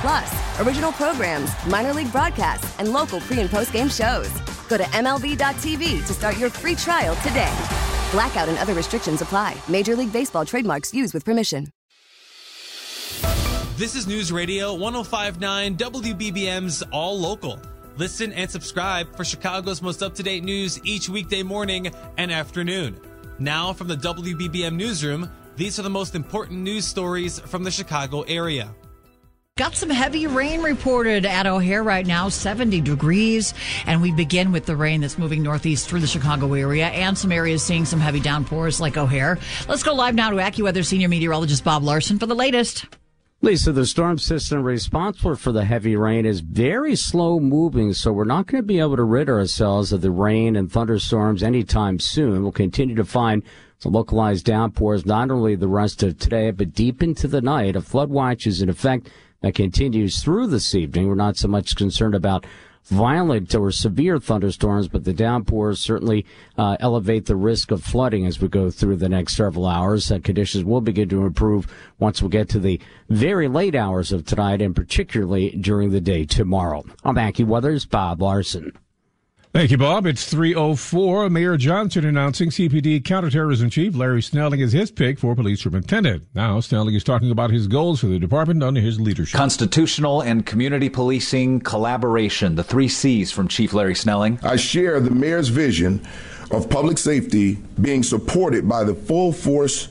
Plus, original programs, minor league broadcasts, and local pre and post game shows. Go to MLB.tv to start your free trial today. Blackout and other restrictions apply. Major League Baseball trademarks used with permission. This is News Radio 1059 WBBM's All Local. Listen and subscribe for Chicago's most up to date news each weekday morning and afternoon. Now, from the WBBM Newsroom, these are the most important news stories from the Chicago area. Got some heavy rain reported at O'Hare right now, 70 degrees. And we begin with the rain that's moving northeast through the Chicago area and some areas seeing some heavy downpours like O'Hare. Let's go live now to AccuWeather senior meteorologist Bob Larson for the latest. Lisa, the storm system responsible for the heavy rain is very slow moving, so we're not going to be able to rid ourselves of the rain and thunderstorms anytime soon. We'll continue to find some localized downpours not only the rest of today, but deep into the night. A flood watch is in effect that continues through this evening. We're not so much concerned about violent or severe thunderstorms, but the downpours certainly uh, elevate the risk of flooding as we go through the next several hours. Uh, conditions will begin to improve once we get to the very late hours of tonight and particularly during the day tomorrow. I'm AccuWeather's Bob Larson. Thank you, Bob. It's 304. Mayor Johnson announcing CPD counterterrorism chief Larry Snelling is his pick for police superintendent. Now, Snelling is talking about his goals for the department under his leadership. Constitutional and community policing collaboration, the three C's from Chief Larry Snelling. I share the mayor's vision of public safety being supported by the full force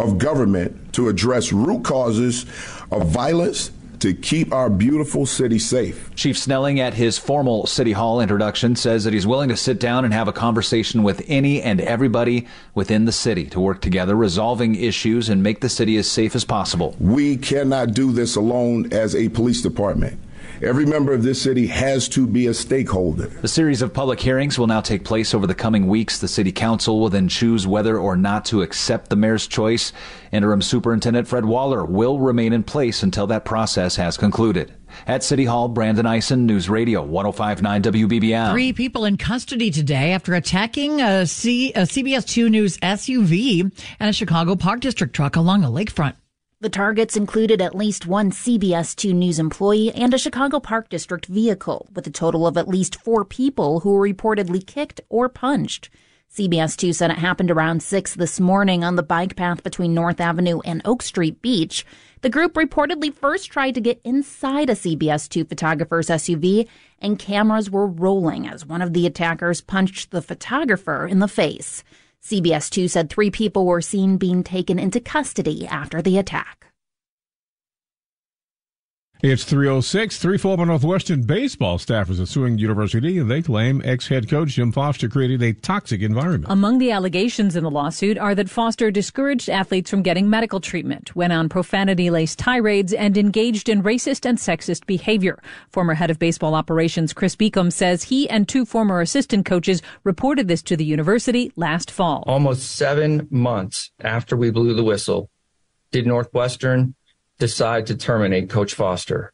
of government to address root causes of violence to keep our beautiful city safe. Chief Snelling, at his formal City Hall introduction, says that he's willing to sit down and have a conversation with any and everybody within the city to work together, resolving issues and make the city as safe as possible. We cannot do this alone as a police department. Every member of this city has to be a stakeholder. The series of public hearings will now take place over the coming weeks. The city council will then choose whether or not to accept the mayor's choice. Interim Superintendent Fred Waller will remain in place until that process has concluded. At City Hall, Brandon Eisen, News Radio 1059 WBBM. Three people in custody today after attacking a, C, a CBS 2 News SUV and a Chicago Park District truck along a lakefront. The targets included at least one CBS 2 News employee and a Chicago Park District vehicle, with a total of at least four people who were reportedly kicked or punched. CBS 2 said it happened around 6 this morning on the bike path between North Avenue and Oak Street Beach. The group reportedly first tried to get inside a CBS 2 photographer's SUV, and cameras were rolling as one of the attackers punched the photographer in the face. CBS 2 said three people were seen being taken into custody after the attack. It's 306. Three oh former oh Northwestern baseball staffers are suing the university, and they claim ex-head coach Jim Foster created a toxic environment. Among the allegations in the lawsuit are that Foster discouraged athletes from getting medical treatment, went on profanity-laced tirades, and engaged in racist and sexist behavior. Former head of baseball operations Chris Beacom says he and two former assistant coaches reported this to the university last fall. Almost seven months after we blew the whistle, did Northwestern decide to terminate Coach Foster.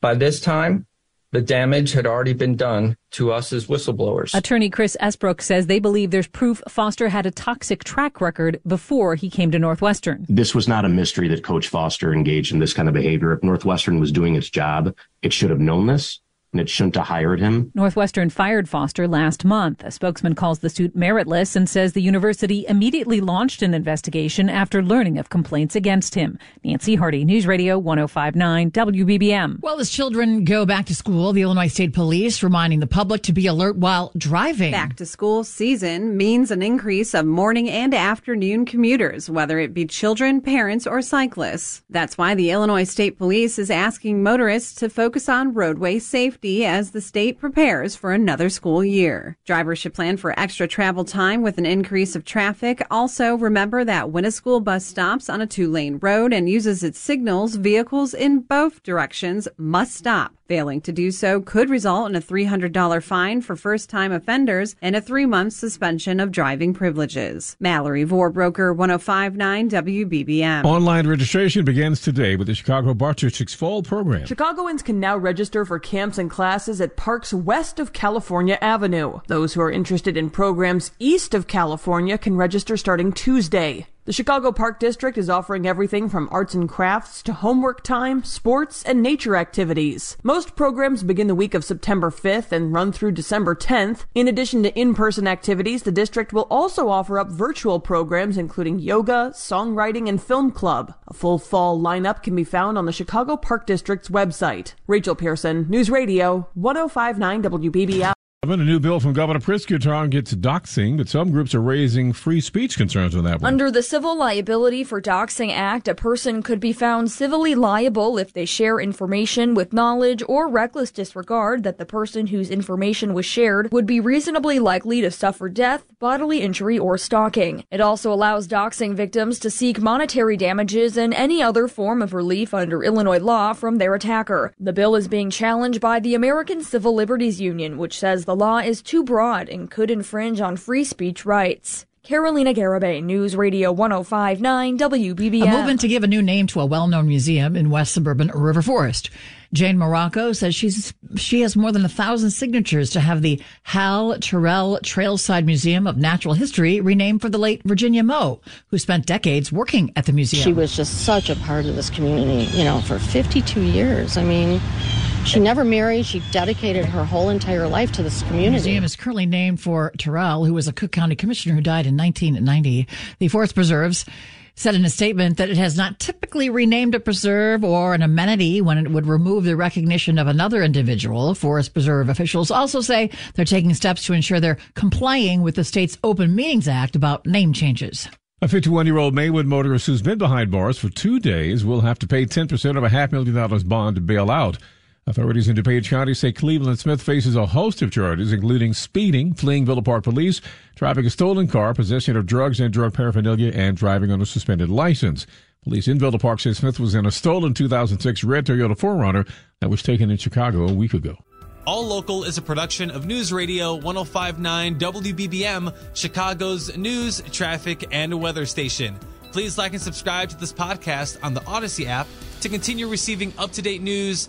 By this time, the damage had already been done to us as whistleblowers. Attorney Chris Esbrook says they believe there's proof Foster had a toxic track record before he came to Northwestern. This was not a mystery that Coach Foster engaged in this kind of behavior. If Northwestern was doing its job, it should have known this. And it shouldn't have hired him. Northwestern fired Foster last month. A spokesman calls the suit meritless and says the university immediately launched an investigation after learning of complaints against him. Nancy Hardy, News Radio 1059 WBBM. Well, as children go back to school, the Illinois State Police reminding the public to be alert while driving. Back to school season means an increase of morning and afternoon commuters, whether it be children, parents, or cyclists. That's why the Illinois State Police is asking motorists to focus on roadway safety safety as the state prepares for another school year. Drivers should plan for extra travel time with an increase of traffic. Also, remember that when a school bus stops on a two lane road and uses its signals, vehicles in both directions must stop. Failing to do so could result in a $300 fine for first time offenders and a three month suspension of driving privileges. Mallory Vorbroker, 1059 WBBM. Online registration begins today with the Chicago Park District's fall program. Chicagoans can now register for camps and classes at parks west of California Avenue. Those who are interested in programs east of California can register starting Tuesday. The Chicago Park District is offering everything from arts and crafts to homework time, sports, and nature activities. Most programs begin the week of September 5th and run through December 10th. In addition to in-person activities, the district will also offer up virtual programs including yoga, songwriting, and film club. A full fall lineup can be found on the Chicago Park District's website. Rachel Pearson, News Radio, 1059 WBBM. A new bill from Governor Pritzker targets doxing, but some groups are raising free speech concerns on that one. Under the Civil Liability for Doxing Act, a person could be found civilly liable if they share information with knowledge or reckless disregard that the person whose information was shared would be reasonably likely to suffer death, bodily injury, or stalking. It also allows doxing victims to seek monetary damages and any other form of relief under Illinois law from their attacker. The bill is being challenged by the American Civil Liberties Union, which says the law is too broad and could infringe on free speech rights. Carolina Garibay, News Radio 1059 WBBM. A movement to give a new name to a well-known museum in West Suburban River Forest. Jane Morocco says she's she has more than a thousand signatures to have the Hal Tyrrell Trailside Museum of Natural History renamed for the late Virginia Moe, who spent decades working at the museum. She was just such a part of this community, you know, for 52 years. I mean, she never married. She dedicated her whole entire life to this community. The museum is currently named for Tyrrell, who was a Cook County commissioner who died in 1990. The Forest Preserves said in a statement that it has not typically renamed a preserve or an amenity when it would remove the recognition of another individual. Forest Preserve officials also say they're taking steps to ensure they're complying with the state's Open Meetings Act about name changes. A 51 year old Maywood motorist who's been behind bars for two days will have to pay 10% of a half million dollars bond to bail out. Authorities in DuPage County say Cleveland Smith faces a host of charges, including speeding, fleeing Villa Park police, driving a stolen car, possession of drugs and drug paraphernalia, and driving on a suspended license. Police in Villa Park say Smith was in a stolen 2006 red Toyota 4Runner that was taken in Chicago a week ago. All Local is a production of News Radio 1059 WBBM, Chicago's news, traffic, and weather station. Please like and subscribe to this podcast on the Audacy app to continue receiving up to date news